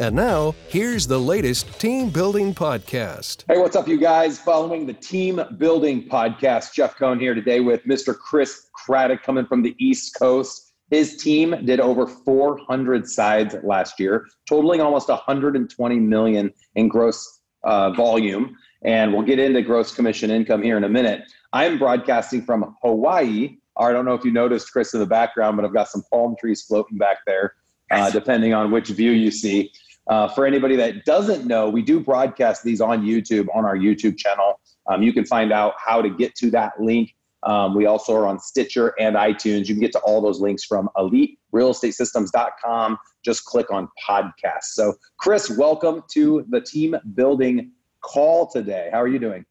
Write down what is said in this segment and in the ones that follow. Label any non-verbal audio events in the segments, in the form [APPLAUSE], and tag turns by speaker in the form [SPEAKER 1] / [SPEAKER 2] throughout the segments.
[SPEAKER 1] And now, here's the latest team building podcast.
[SPEAKER 2] Hey, what's up, you guys? Following the team building podcast, Jeff Cohn here today with Mr. Chris Craddock coming from the East Coast. His team did over 400 sides last year, totaling almost 120 million in gross uh, volume. And we'll get into gross commission income here in a minute. I'm broadcasting from Hawaii. I don't know if you noticed, Chris, in the background, but I've got some palm trees floating back there, uh, depending on which view you see. Uh, for anybody that doesn't know, we do broadcast these on YouTube on our YouTube channel. Um, you can find out how to get to that link. Um, we also are on Stitcher and iTunes. You can get to all those links from eliterealestatesystems.com. Just click on podcast. So, Chris, welcome to the team building call today. How are you doing?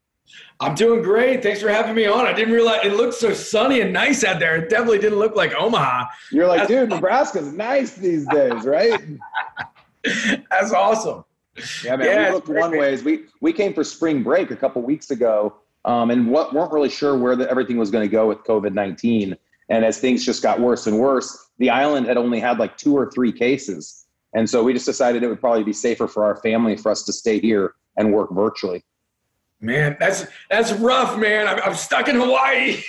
[SPEAKER 3] I'm doing great. Thanks for having me on. I didn't realize it looked so sunny and nice out there. It definitely didn't look like Omaha.
[SPEAKER 2] You're like, dude, Nebraska's nice these days, right? [LAUGHS] [LAUGHS]
[SPEAKER 3] That's awesome.
[SPEAKER 2] Yeah, man. Yeah, we looked one ways. We we came for spring break a couple weeks ago, um, and what, weren't really sure where the, everything was going to go with COVID nineteen. And as things just got worse and worse, the island had only had like two or three cases, and so we just decided it would probably be safer for our family for us to stay here and work virtually.
[SPEAKER 3] Man, that's that's rough, man. I'm, I'm stuck in Hawaii.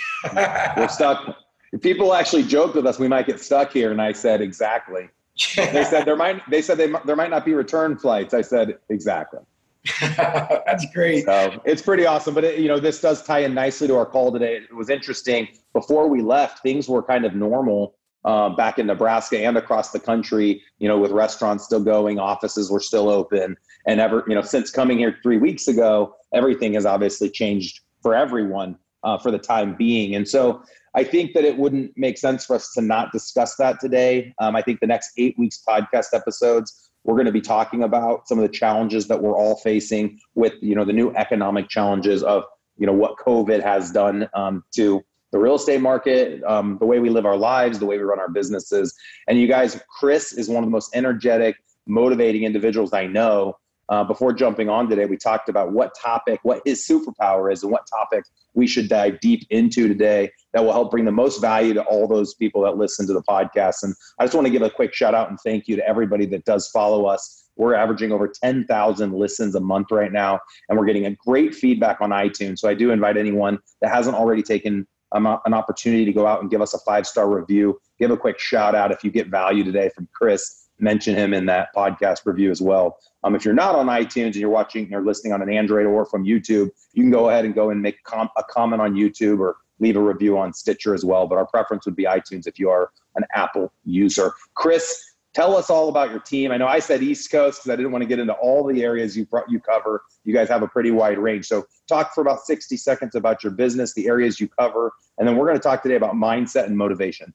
[SPEAKER 2] We're stuck. People actually joked with us we might get stuck here, and I said exactly they said there might they said they, there might not be return flights. I said exactly. [LAUGHS]
[SPEAKER 3] That's great.
[SPEAKER 2] So it's pretty awesome. But it, you know, this does tie in nicely to our call today. It was interesting. Before we left, things were kind of normal uh, back in Nebraska and across the country. You know, with restaurants still going, offices were still open, and ever you know since coming here three weeks ago, everything has obviously changed for everyone uh, for the time being. And so I think that it wouldn't make sense for us to not discuss that today. Um, I think the next eight weeks podcast episodes, we're going to be talking about some of the challenges that we're all facing with, you know, the new economic challenges of, you know, what COVID has done um, to the real estate market, um, the way we live our lives, the way we run our businesses. And you guys, Chris is one of the most energetic, motivating individuals I know. Uh, before jumping on today, we talked about what topic, what his superpower is, and what topic we should dive deep into today that will help bring the most value to all those people that listen to the podcast. And I just want to give a quick shout out and thank you to everybody that does follow us. We're averaging over 10,000 listens a month right now, and we're getting a great feedback on iTunes. So I do invite anyone that hasn't already taken um, an opportunity to go out and give us a five star review. Give a quick shout out if you get value today from Chris mention him in that podcast review as well. Um, if you're not on iTunes and you're watching or listening on an Android or from YouTube, you can go ahead and go and make com- a comment on YouTube or leave a review on Stitcher as well. But our preference would be iTunes if you are an Apple user. Chris, tell us all about your team. I know I said East Coast because I didn't want to get into all the areas you you cover. You guys have a pretty wide range. So talk for about 60 seconds about your business, the areas you cover, and then we're going to talk today about mindset and motivation.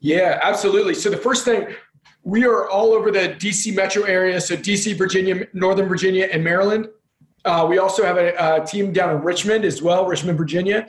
[SPEAKER 3] Yeah, absolutely. So the first thing we are all over the DC metro area, so DC, Virginia, Northern Virginia, and Maryland. Uh, we also have a, a, team down in Richmond as well, Richmond, Virginia,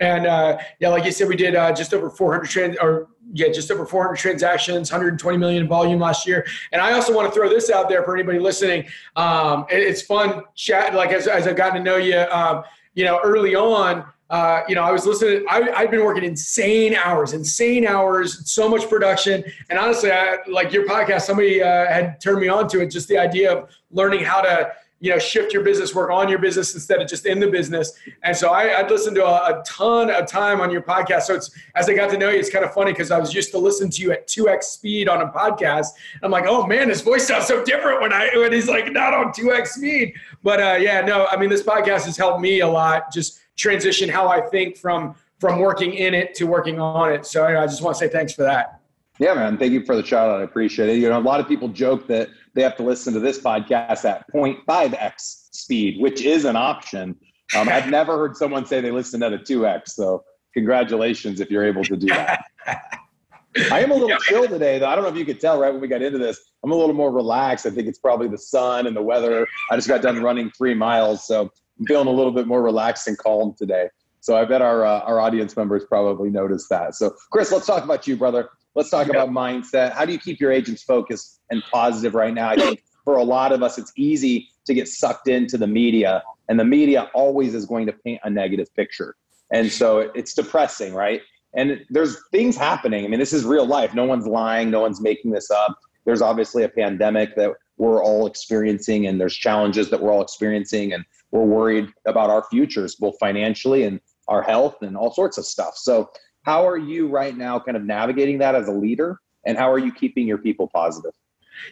[SPEAKER 3] and uh, yeah, like you said, we did uh, just over 400 trans or yeah, just over 400 transactions, 120 million in volume last year. And I also want to throw this out there for anybody listening. Um, it, it's fun chat, like as, as I've gotten to know you, um, you know, early on uh, you know, I was listening. I, I've been working insane hours, insane hours, so much production. And honestly, I, like your podcast, somebody uh, had turned me on to it. Just the idea of learning how to, you know, shift your business, work on your business instead of just in the business. And so I, would listened to a, a, ton of time on your podcast. So it's as I got to know you, it's kind of funny because I was used to listen to you at two x speed on a podcast. I'm like, oh man, his voice sounds so different when I when he's like not on two x speed. But uh, yeah, no, I mean this podcast has helped me a lot. Just transition how I think from from working in it to working on it. So I just want to say thanks for that.
[SPEAKER 2] Yeah, man. Thank you for the shout out. I appreciate it. You know, a lot of people joke that they have to listen to this podcast at 0.5x speed, which is an option. Um, I've [LAUGHS] never heard someone say they listen at a 2x. So congratulations if you're able to do that. [LAUGHS] I am a little chill today, though. I don't know if you could tell right when we got into this. I'm a little more relaxed. I think it's probably the sun and the weather. I just got done running three miles, so I'm feeling a little bit more relaxed and calm today. So I bet our uh, our audience members probably noticed that. So Chris, let's talk about you, brother. Let's talk about mindset. How do you keep your agents focused and positive right now? I think for a lot of us, it's easy to get sucked into the media, and the media always is going to paint a negative picture. And so it's depressing, right? And there's things happening. I mean, this is real life. No one's lying, no one's making this up. There's obviously a pandemic that we're all experiencing, and there's challenges that we're all experiencing, and we're worried about our futures, both financially and our health and all sorts of stuff. So, how are you right now kind of navigating that as a leader? And how are you keeping your people positive?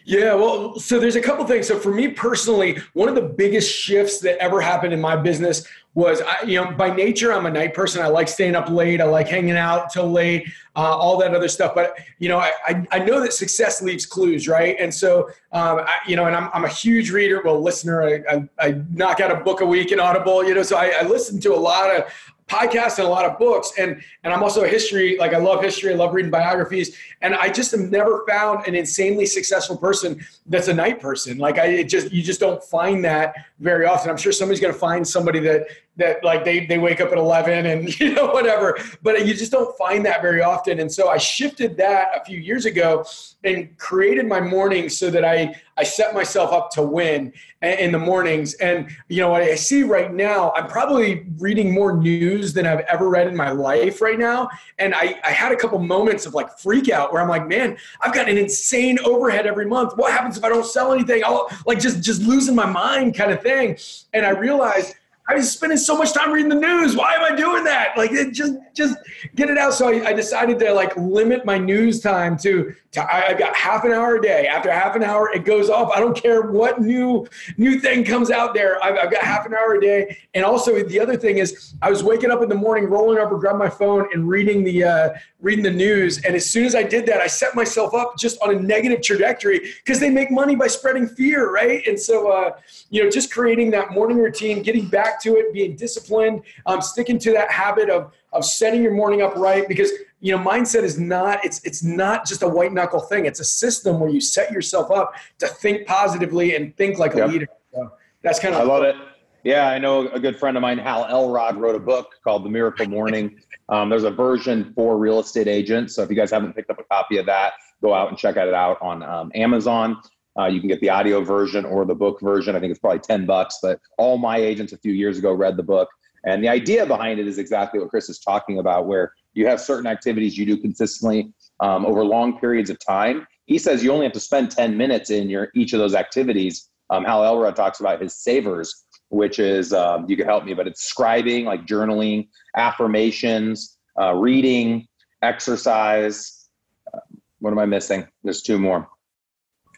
[SPEAKER 3] Yeah, well, so there's a couple things. So for me personally, one of the biggest shifts that ever happened in my business was, I, you know, by nature I'm a night person. I like staying up late. I like hanging out till late, uh, all that other stuff. But you know, I, I know that success leaves clues, right? And so, um, I, you know, and I'm, I'm a huge reader, well, listener. I, I, I knock out a book a week in Audible, you know, so I, I listen to a lot of podcasts and a lot of books. And and i'm also a history like i love history i love reading biographies. And i just have never found an insanely successful person that's a night person. Like i it just you just don't find that very often. I'm sure somebody's going to find somebody that that like they, they wake up at 11 and [LAUGHS] you know whatever but you just don't find that very often. And so i shifted that a few years ago and created my mornings so that i i set myself up to win in the mornings. And you know what i see right now i'm probably reading more news than i've ever read in my life right now. And i i had a couple moments of like freak out where i'm like man i've got an insane overhead every month. What happens if i don't sell anything? I'll like just just losing my mind kind of thing. And i realized I was spending so much time reading the news. Why am I doing that? Like, it just just get it out. So I, I, decided to like limit my news time to to I, have got half an hour a day. After half an hour, it goes off. I don't care what new new thing comes out there. I've, I've got half an hour a day. And also the other thing is, I was waking up in the morning, rolling over, grab my phone, and reading the uh, reading the news. And as soon as I did that, I set myself up just on a negative trajectory because they make money by spreading fear, right? And so, uh, you know, just creating that morning routine, getting back to it, being disciplined, um, sticking to that habit of of setting your morning up right because you know mindset is not it's it's not just a white knuckle thing. It's a system where you set yourself up to think positively and think like a leader. So that's kind of
[SPEAKER 2] i love it. Yeah i know a good friend of mine hal elrod wrote a book called the miracle [LAUGHS] morning. Um, there's a version for real estate agents. So if you guys haven't picked up a copy of that go out and check it out on um, amazon. Uh, you can get the audio version or the book version. I think it's probably 10 bucks, but all my agents a few years ago read the book. And the idea behind it is exactly what Chris is talking about, where you have certain activities you do consistently um, over long periods of time. He says you only have to spend 10 minutes in your each of those activities. Um, Hal Elrod talks about his savers, which is um, you can help me, but it's scribing, like journaling, affirmations, uh, reading, exercise. Uh, what am I missing? There's two more.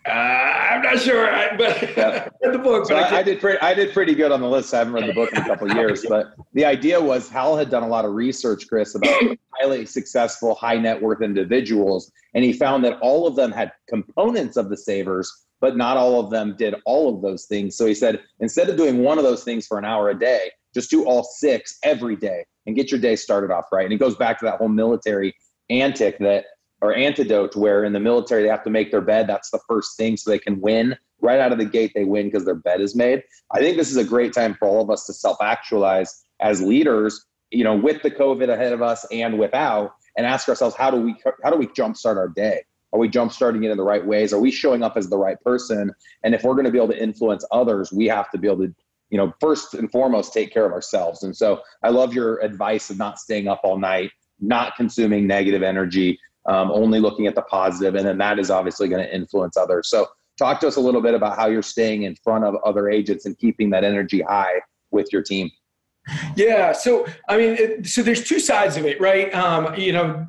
[SPEAKER 3] Uh, I'm not sure, but yeah. [LAUGHS] read the book.
[SPEAKER 2] So I, I, did pretty. I did pretty good on the list. I haven't read the book in a couple years, but the idea was Hal had done a lot of research, Chris, about highly successful, high net worth individuals, and he found that all of them had components of the savers, but not all of them did all of those things. So he said, instead of doing one of those things for an hour a day, just do all six every day and get your day started off right. And it goes back to that whole military antic that or antidote where in the military they have to make their bed. That's the first thing so they can win. Right out of the gate, they win because their bed is made. I think this is a great time for all of us to self actualize as leaders, you know, with the COVID ahead of us and without, and ask ourselves, how do we how do we jumpstart our day? Are we jumpstarting it in the right ways? Are we showing up as the right person? And if we're going to be able to influence others, we have to be able to, you know, first and foremost, take care of ourselves. And so I love your advice of not staying up all night, not consuming negative energy, um, only looking at the positive, and then that is obviously going to influence others. So, talk to us a little bit about how you're staying in front of other agents and keeping that energy high with your team.
[SPEAKER 3] Yeah. So, I mean, it, so there's two sides of it, right? Um, you know,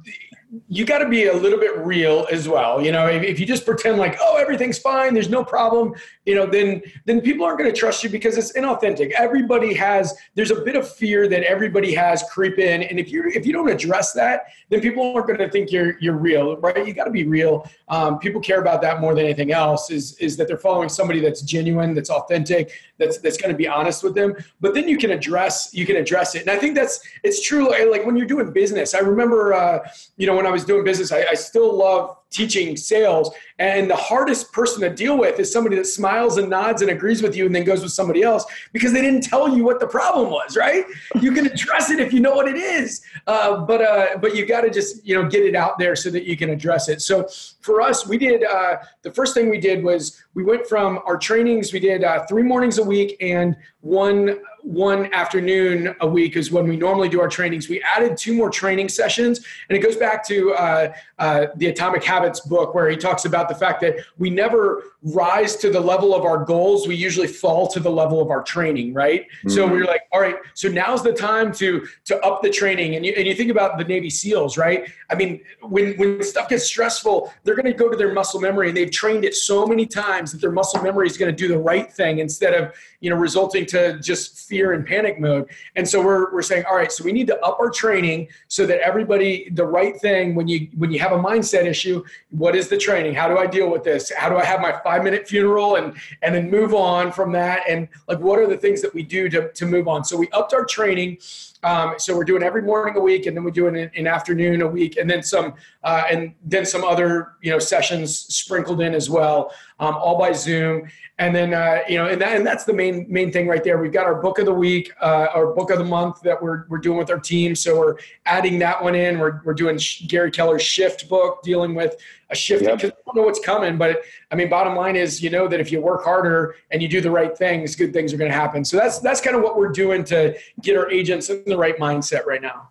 [SPEAKER 3] you got to be a little bit real as well. You know, if, if, you just pretend like, oh, everything's fine, there's no problem, you know, then then people aren't going to trust you because it's inauthentic. Everybody has there's a bit of fear that everybody has creep in, and if you if you don't address that, then people aren't going to think you're you're real, right? You got to be real. Um, people care about that more than anything else. Is is that they're following somebody that's genuine, that's authentic, that's that's going to be honest with them. But then you can address you can address it, and I think that's it's true. Like, when you're doing business, I remember, uh, you know when I was doing business, I, I still love teaching sales. And the hardest person to deal with is somebody that smiles and nods and agrees with you and then goes with somebody else because they didn't tell you what the problem was, right? You can address it if you know what it is. Uh, but uh, but you got to just you know get it out there so that you can address it. So for us, we did uh, the first thing we did was we went from our trainings. We did uh, three mornings a week and one one afternoon a week is when we normally do our trainings. We added two more training sessions, and it goes back to uh, uh, the Atomic Book, where he talks about the fact that we never rise to the level of our goals. We usually fall to the level of our training, right? Mm-hmm. So we are like, all right, so now's the time to to up the training. And you, and you think about the Navy SEALs, right? I mean, when when stuff gets stressful, they're going to go to their muscle memory, and they've trained it so many times that their muscle memory is going to do the right thing instead of you know resulting to just fear and panic mode. And so we're, we're saying, all right, so we need to up our training so that everybody, the right thing, when you, when you have a mindset issue, what is the training? How do I deal with this? How do I have my five minute funeral and, and then move on from that? And like, what are the things that we do to, to move on? So we upped our training um, so we're doing every morning a week, and then we do an, an afternoon a week, and then some, uh, and then some other you know sessions sprinkled in as well, um, all by Zoom. And then uh, you know, and, that, and that's the main main thing right there. We've got our book of the week, uh, our book of the month that we're we're doing with our team. So we're adding that one in. We're we're doing Gary Keller's Shift book, dealing with a shift because yep. don't know what's coming. But I mean, bottom line is, you know that if you work harder and you do the right things, good things are going to happen. So that's that's kind of what we're doing to get our agents in the right mindset right now.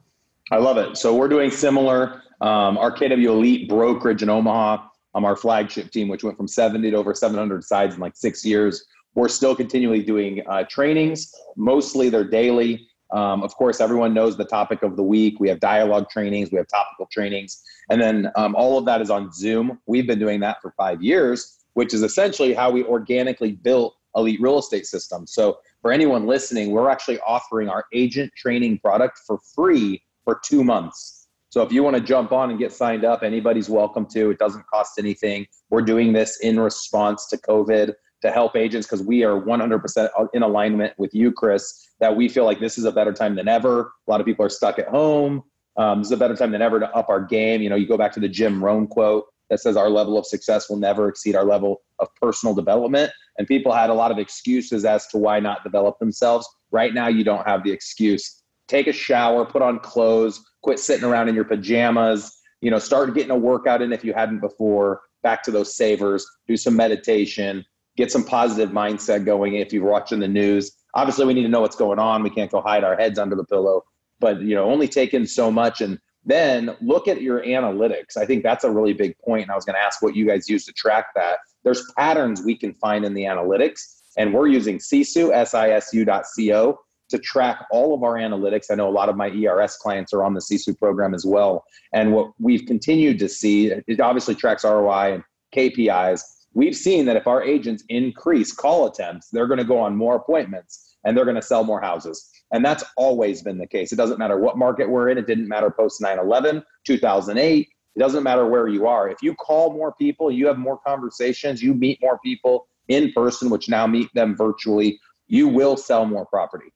[SPEAKER 2] I love it. So we're doing similar. Um, our KW Elite brokerage in Omaha, um, our flagship team, which went from 70 to over 700 sides in like six years. We're still continually doing uh, trainings. Mostly they're daily. Um, of course, everyone knows the topic of the week. We have dialogue trainings, we have topical trainings, and then um, all of that is on Zoom. We've been doing that for five years, which is essentially how we organically built Elite Real Estate System. So, for anyone listening, we're actually offering our agent training product for free for two months. So, if you want to jump on and get signed up, anybody's welcome to. It doesn't cost anything. We're doing this in response to COVID to help agents because we are 100% in alignment with you, Chris, that we feel like this is a better time than ever. A lot of people are stuck at home. Um, this is a better time than ever to up our game. You know, you go back to the Jim Rohn quote that says our level of success will never exceed our level of personal development. And people had a lot of excuses as to why not develop themselves. Right now, you don't have the excuse. Take a shower, put on clothes, quit sitting around in your pajamas. You know, start getting a workout in if you hadn't before. Back to those savers. Do some meditation get some positive mindset going if you're watching the news. Obviously, we need to know what's going on. We can't go hide our heads under the pillow, but you know, only take in so much and then look at your analytics. I think that's a really big point. And I was going to ask what you guys use to track that. There's patterns we can find in the analytics, and we're using Sisu, S-I-S-U.co, to track all of our analytics. I know a lot of my ERS clients are on the Sisu program as well. And what we've continued to see, it obviously tracks ROI and KPIs, we've seen that if our agents increase call attempts, they're going to go on more appointments and they're going to sell more houses. And that's always been the case. It doesn't matter what market we're in. It didn't matter post 9 11, 2008. It doesn't matter where you are. If you call more people, you have more conversations, you meet more people in person, which now meet them virtually, you will sell more property.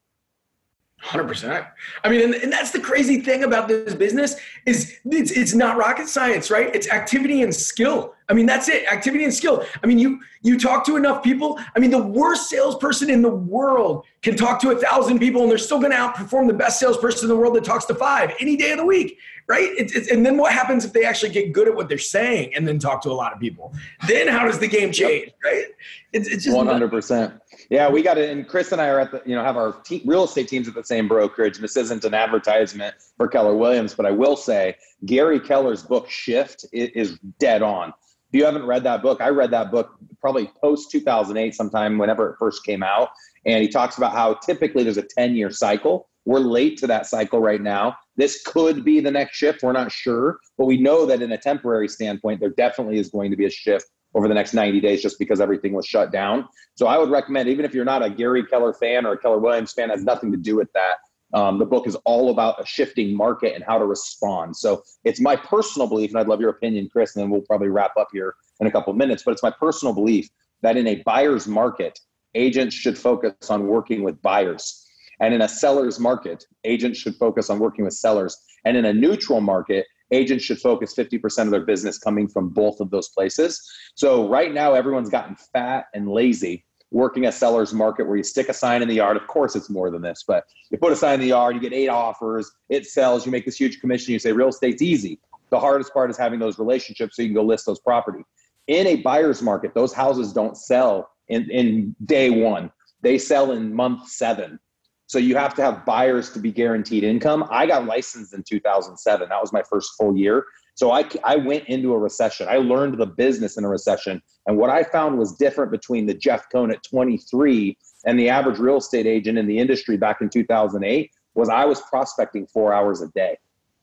[SPEAKER 3] Hundred percent. I mean, and, and, that's the crazy thing about this business is it's it's not rocket science, right? It's activity and skill. I mean, that's it. Activity and skill. I mean, you you talk to enough people. I mean, the worst salesperson in the world can talk to a thousand people, and they're still going to outperform the best salesperson in the world that talks to five any day of the week, right? It's, it's, and then what happens if they actually get good at what they're saying and then talk to a lot of people? Then how does the game change, right?
[SPEAKER 2] It's, it's just one hundred percent. Yeah, we got it. And Chris and I are at the, you know, have our te- real estate teams at the same brokerage. This isn't an advertisement for Keller Williams, but I will say Gary Keller's book Shift is dead on. If you haven't read that book, I read that book probably post 2008, sometime whenever it first came out. And he talks about how typically there's a 10 year cycle. We're late to that cycle right now. This could be the next shift. We're not sure, but we know that in a temporary standpoint, there definitely is going to be a shift over the next 90 days just because everything was shut down. So I would recommend, even if you're not a Gary Keller fan or a Keller Williams fan, has nothing to do with that. Um, the book is all about a shifting market and how to respond. So it's my personal belief, and I'd love your opinion, Chris, and then we'll probably wrap up here in a couple of minutes. But it's my personal belief that in a buyer's market, agents should focus on working with buyers. And in a seller's market, agents should focus on working with sellers. And in a neutral market, agents should focus 50% of their business coming from both of those places. So right now, everyone's gotten fat and lazy working a seller's market where you stick a sign in the yard. Of course, it's more than this, but you put a sign in the yard, you get eight offers, it sells, you make this huge commission, you say real estate's easy. The hardest part is having those relationships so you can go list those property. In a buyer's market, those houses don't sell in, in day one. They sell in month seven. So you have to have buyers to be guaranteed income. I got licensed in 2007. That was my first full year. So I, I went into a recession. I learned the business in a recession. And what I found was different between the Jeff Cohn at 23 and the average real estate agent in the industry back in 2008 was I was prospecting four hours a day.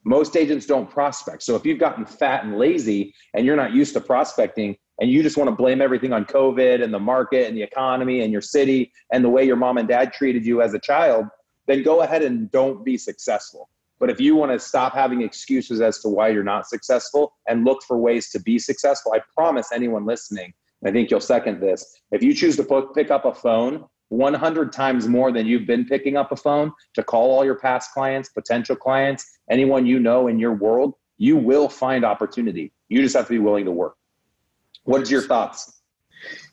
[SPEAKER 2] Most agents don't prospect. So if you've gotten fat and lazy and you're not used to prospecting and you just want to blame everything on COVID and the market and the economy and your city and the way your mom and dad treated you as a child, then go ahead and don't be successful. But if you want to stop having excuses as to why you're not successful and look for ways to be successful, I promise anyone listening, I think you'll second this. If you choose to pick up a phone 100 times more than you've been picking up a phone to call all your past clients, potential clients, anyone you know in your world, you will find opportunity. You just have to be willing to work. What is your thoughts?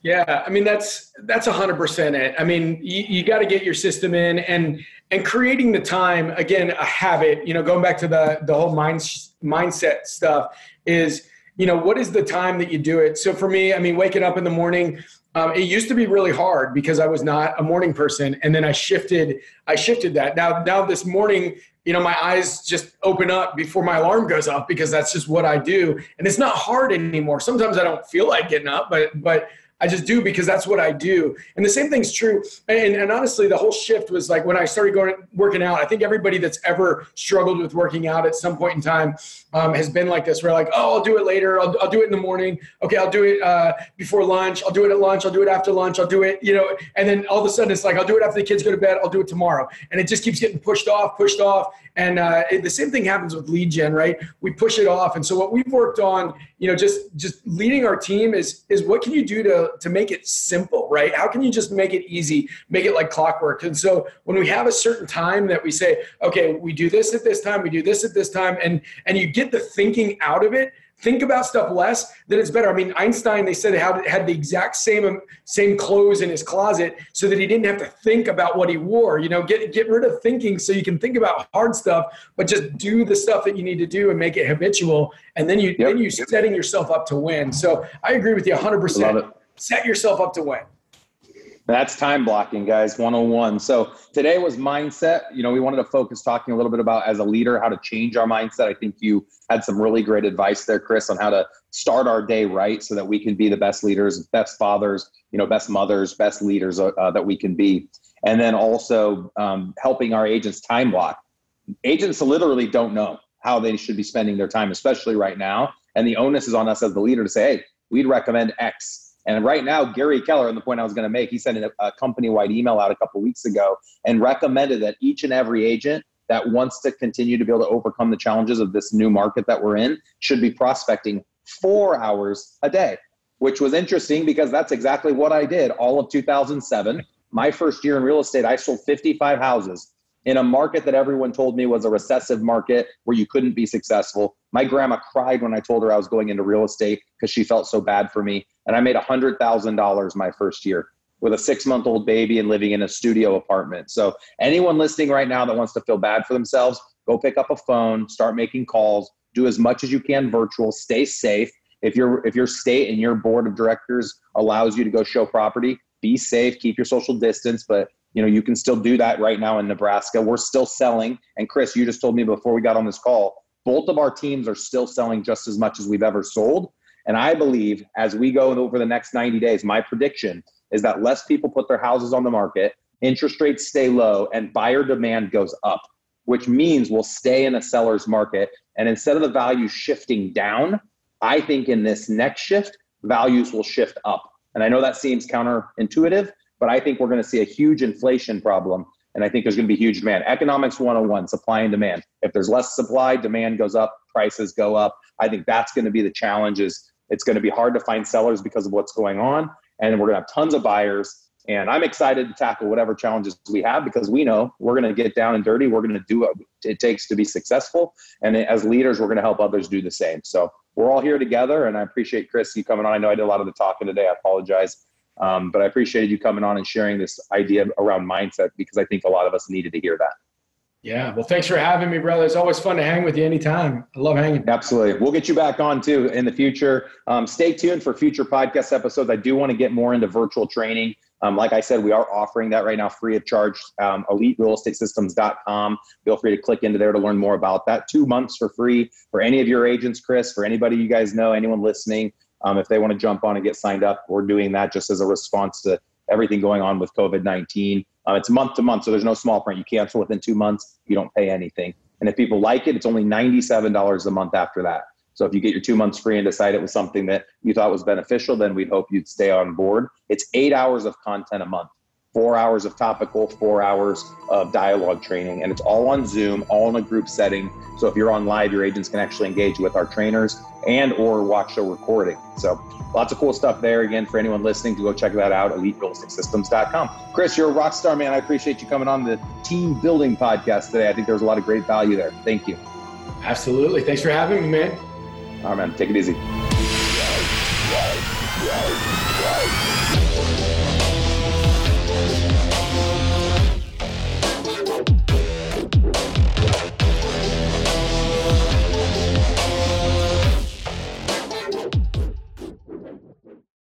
[SPEAKER 3] Yeah, I mean that's that's hundred percent it. I mean, you, you got to get your system in and and creating the time again a habit. You know, going back to the the whole mind mindset stuff is you know what is the time that you do it. So for me, I mean, waking up in the morning. Um, it used to be really hard because I was not a morning person, and then I shifted. I shifted that. Now, now this morning, you know, my eyes just open up before my alarm goes off because that's just what I do, and it's not hard anymore. Sometimes I don't feel like getting up, but but I just do because that's what I do. And the same thing's true. And, and honestly, the whole shift was like when I started going working out. I think everybody that's ever struggled with working out at some point in time um, has been like this. We're like, oh, I'll do it later. I'll, I'll do it in the morning. Okay, I'll do it uh, before lunch. I'll do it at lunch. I'll do it after lunch. I'll do it, you know. And then all of a sudden, it's like I'll do it after the kids go to bed. I'll do it tomorrow. And it just keeps getting pushed off, pushed off. And uh, it, the same thing happens with lead gen, right? We push it off. And so what we've worked on, you know, just just leading our team is is what can you do to to make it simple, right? How can you just make it easy, make it like clockwork? And so when we have a certain time that we say, okay, we do this at this time, we do this at this time, and and you get the thinking out of it think about stuff less, then it's better. I mean, Einstein, they said had, had the exact same same clothes in his closet so that he didn't have to think about what he wore. You know, get get rid of thinking so you can think about hard stuff, but just do the stuff that you need to do and make it habitual. And then you yep. then you setting yourself up to win. So I agree with you 100. percent Set yourself up to win.
[SPEAKER 2] That's time blocking, guys, 101. So today was mindset. You know, we wanted to focus talking a little bit about as a leader, how to change our mindset. I think you had some really great advice there, Chris, on how to start our day right so that we can be the best leaders, best fathers, you know, best mothers, best leaders uh, uh that we can be. And then also um, helping our agents time block. Agents literally don't know how they should be spending their time, especially right now. And the onus is on us as the leader to say, hey, we'd recommend X and right now, Gary Keller, and the point I was going to make, he sent a, a company wide email out a couple weeks ago and recommended that each and every agent that wants to continue to be able to overcome the challenges of this new market that we're in should be prospecting four hours a day, which was interesting because that's exactly what I did all of 2007. My first year in real estate, I sold 55 houses in a market that everyone told me was a recessive market where you couldn't be successful. My grandma cried when I told her I was going into real estate because she felt so bad for me. And I made $100,000 my first year with a six month old baby and living in a studio apartment. So, anyone listening right now that wants to feel bad for themselves, go pick up a phone, start making calls, do as much as you can virtual, stay safe. If your if your state and your board of directors allows you to go show property, be safe, keep your social distance, but you know you can still do that right now in nebraska we're still selling and chris you just told me before we got on this call both of our teams are still selling just as much as we've ever sold and i believe as we go over the next 90 days my prediction is that less people put their houses on the market interest rates stay low and buyer demand goes up which means we'll stay in a seller's market and instead of the value shifting down i think in this next shift values will shift up and i know that seems counterintuitive but I think we're going to see a huge inflation problem. And I think there's going to be huge demand. Economics 101, supply and demand. If there's less supply, demand goes up, prices go up. I think that's going to be the challenges. It's going to be hard to find sellers because of what's going on. And we're going to have tons of buyers. And I'm excited to tackle whatever challenges we have because we know we're going to get down and dirty. We're going to do what it takes to be successful. And as leaders, we're going to help others do the same. So we're all here together. And I appreciate Chris you coming on. I know I did a lot of the talking today. I apologize. Um, but I appreciated you coming on and sharing this idea around mindset because I think a lot of us needed to hear that.
[SPEAKER 3] Yeah. Well, thanks for having me, brother. It's always fun to hang with you anytime. I love hanging.
[SPEAKER 2] Absolutely. We'll get you back on too in the future. Um, stay tuned for future podcast episodes. I do want to get more into virtual training. Um, like I said, we are offering that right now free of charge. Um, EliteRealEstateSystems.com. Feel free to click into there to learn more about that. Two months for free for any of your agents, Chris, for anybody you guys know, anyone listening. Um, if they want to jump on and get signed up, we're doing that just as a response to everything going on with COVID 19. Uh, it's month to month, so there's no small print. You cancel within two months, you don't pay anything. And if people like it, it's only $97 a month after that. So if you get your two months free and decide it was something that you thought was beneficial, then we'd hope you'd stay on board. It's eight hours of content a month four hours of topical, four hours of dialogue training, and it's all on Zoom, all in a group setting. So if you're on live, your agents can actually engage with our trainers and or watch the recording. So lots of cool stuff there. Again, for anyone listening, to go check that out, eliterealestatesystems.com. Chris, you're a rock star, man. I appreciate you coming on the team building podcast today. I think there's a lot of great value there. Thank you.
[SPEAKER 3] Absolutely. Thanks for having me, man.
[SPEAKER 2] All right, man. Take it easy.